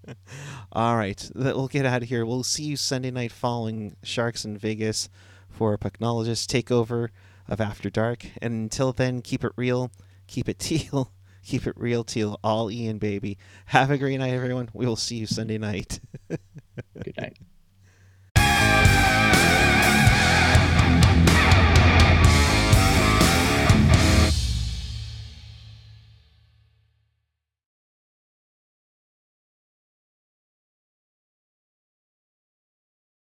All right, we'll get out of here. We'll see you Sunday night following Sharks in Vegas for a Pucknologist takeover of After Dark. And until then, keep it real, keep it [laughs] teal, keep it real teal. All Ian, baby. Have a great night, everyone. We will see you Sunday night. [laughs] Good night.